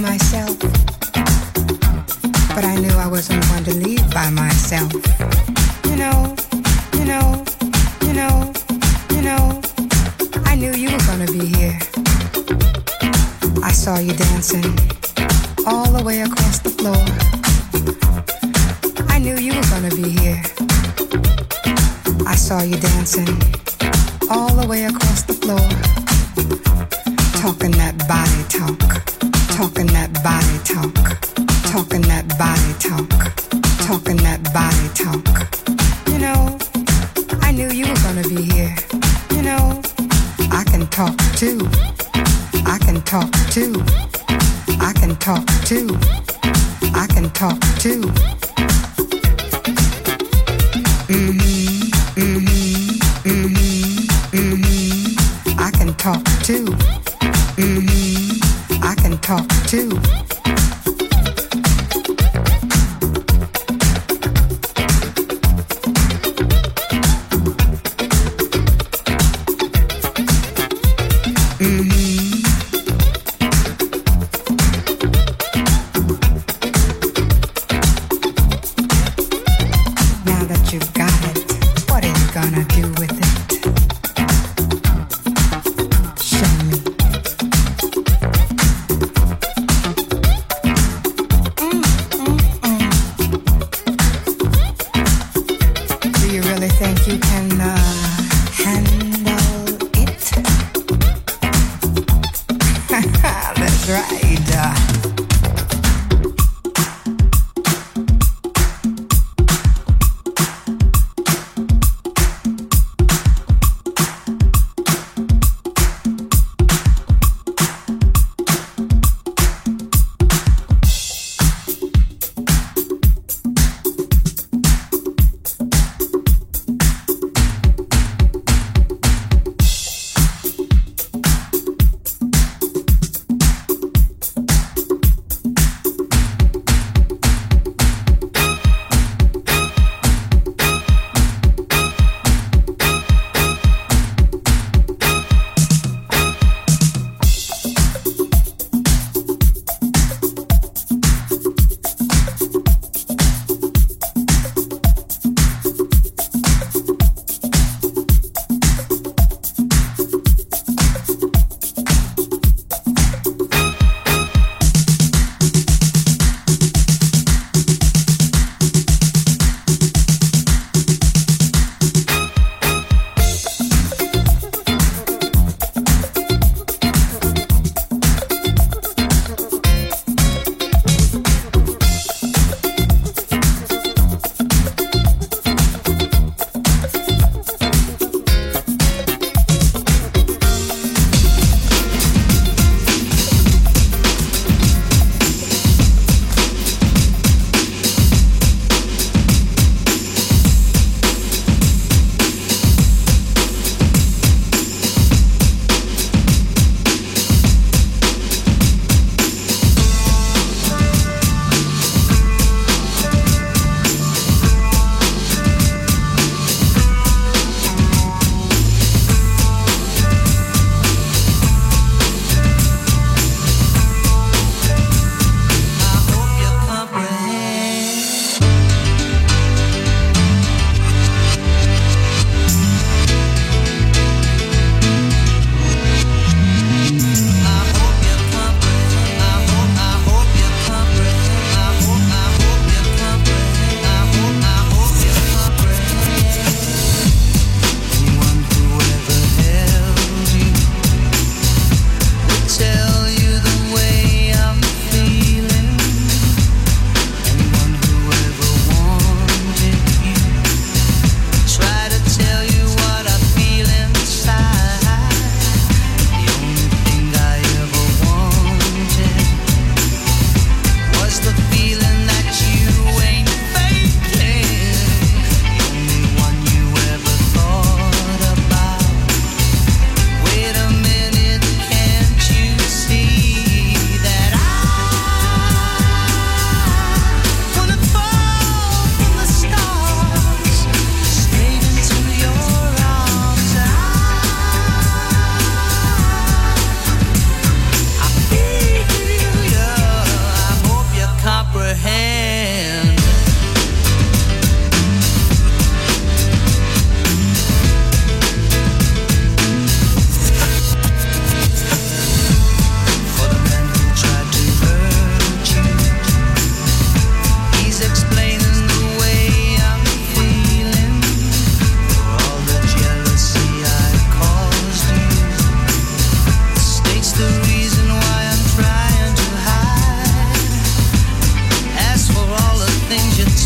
myself, but I knew I wasn't going to leave by myself. You know, you know, you know, you know, I knew you were gonna be here. I saw you dancing all the way across the floor. I knew you were gonna be here. I saw you dancing all the way across the floor, talking that body talk talking that body talk, talking that body talk, talking that body talk. You know, I knew you were gonna be here. You know, I can talk too. I can talk too. I can talk too.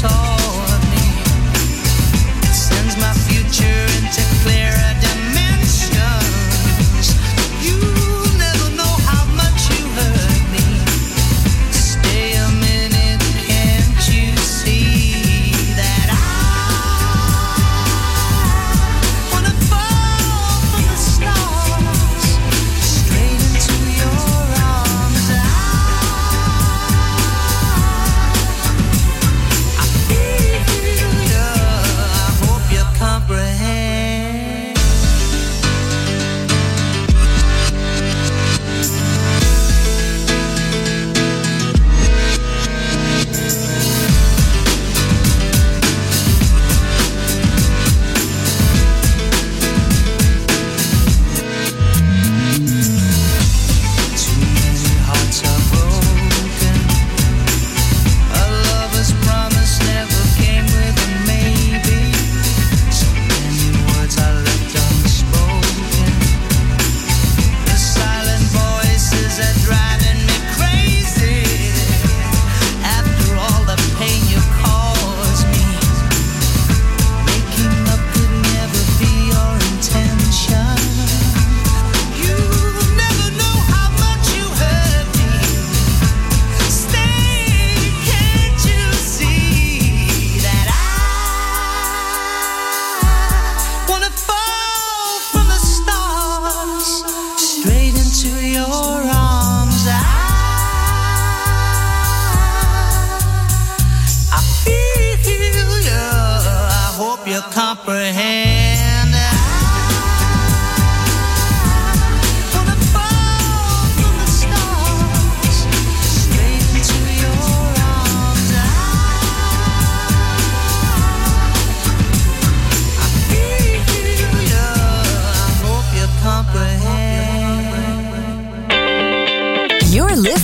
saw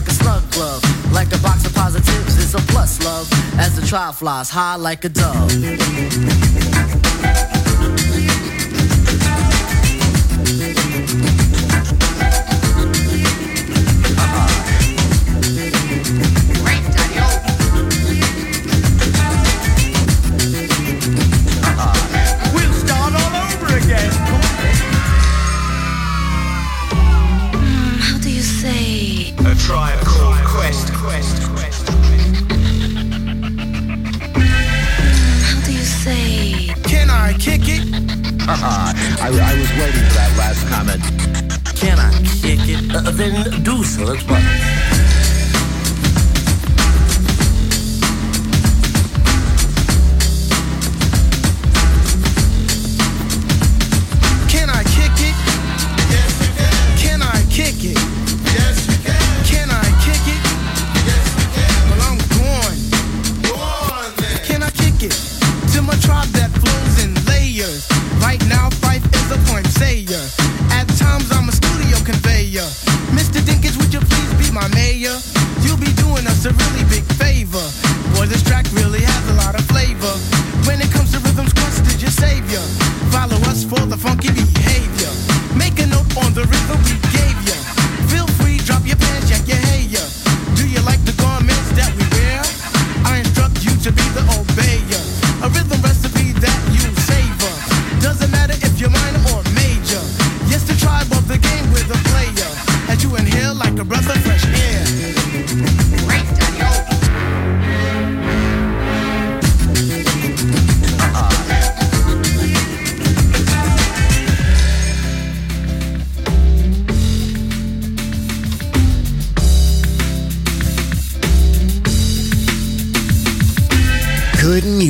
like a slug glove. Like a box of positives, it's a plus love. As the trial flies high like a dove. Let's.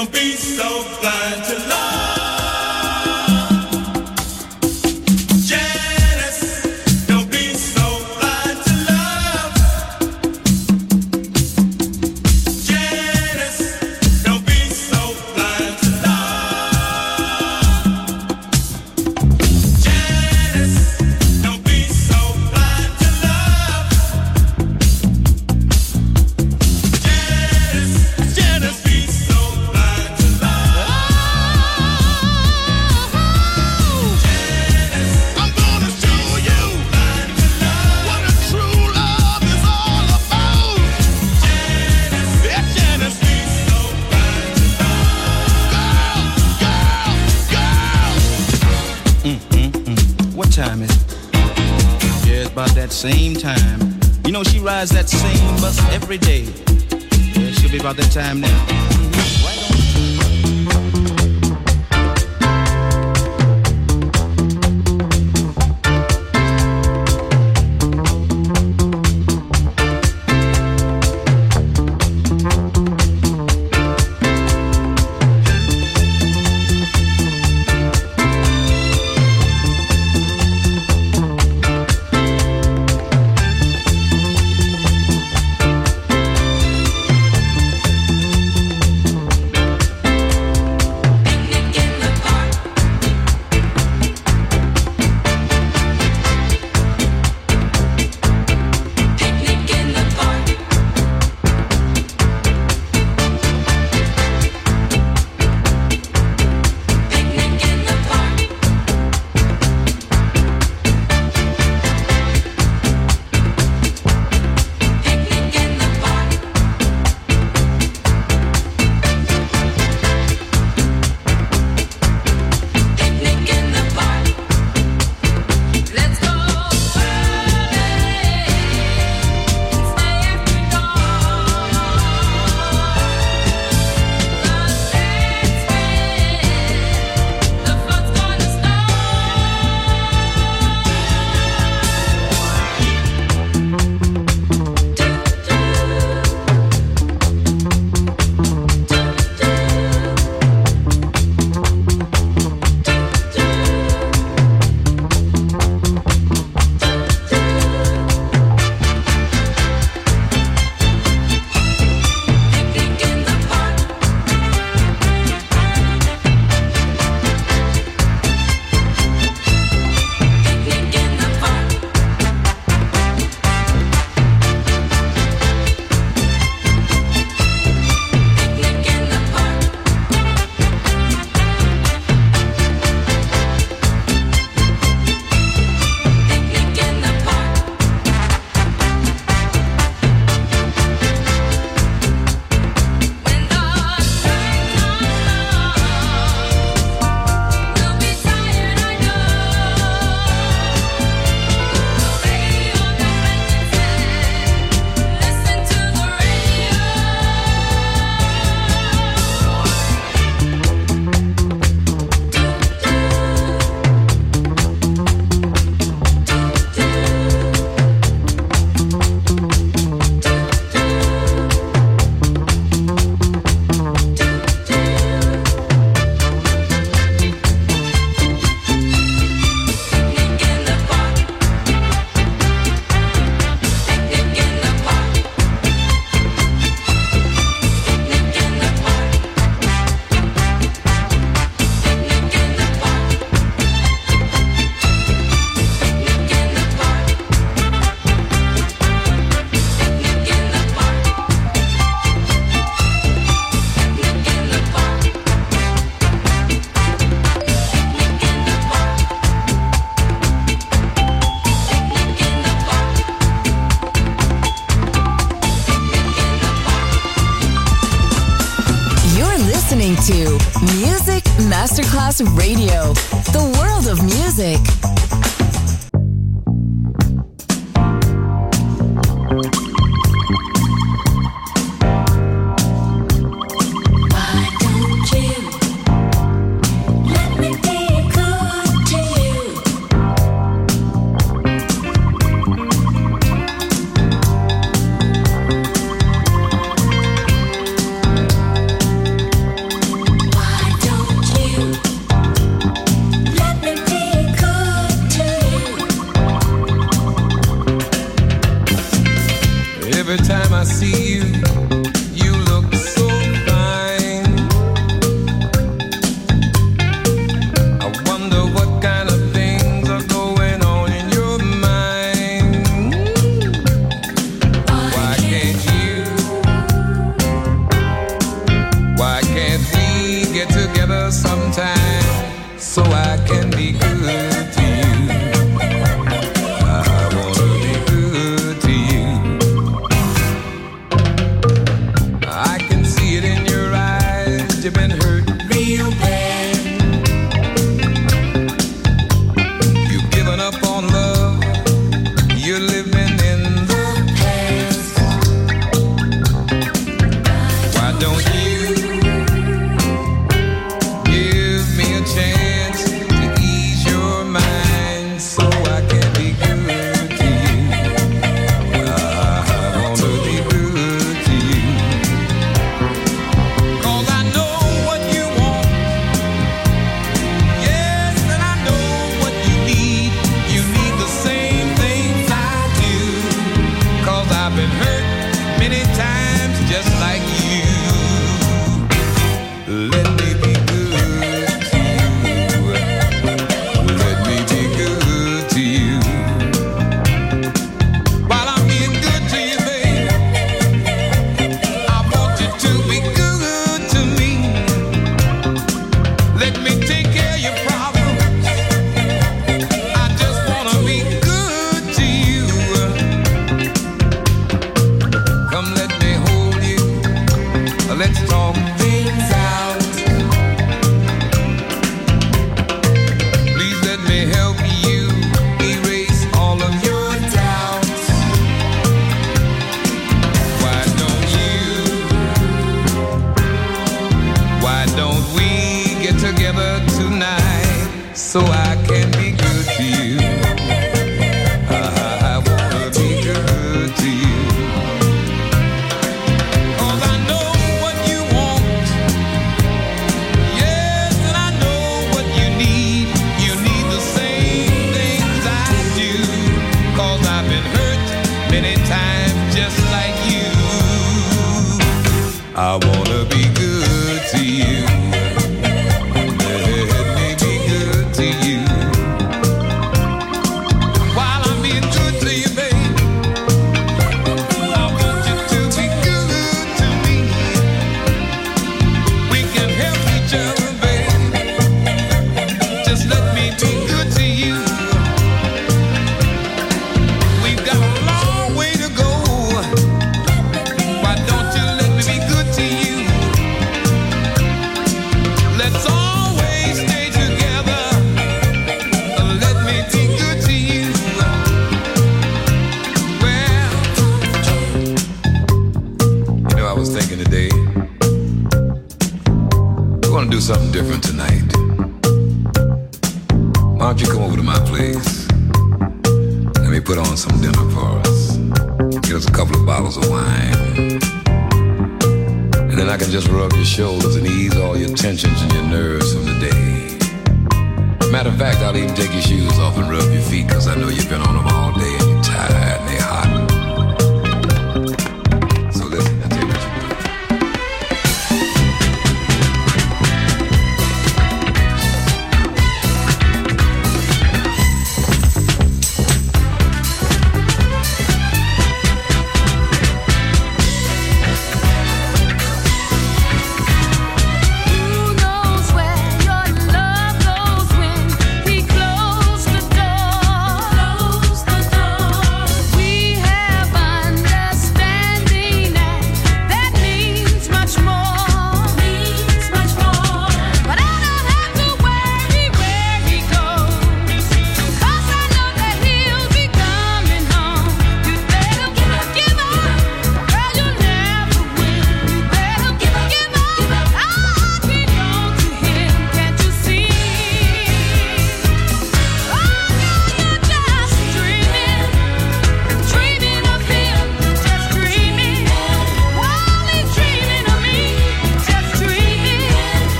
Don't be so blind to love. about that time now. I can be good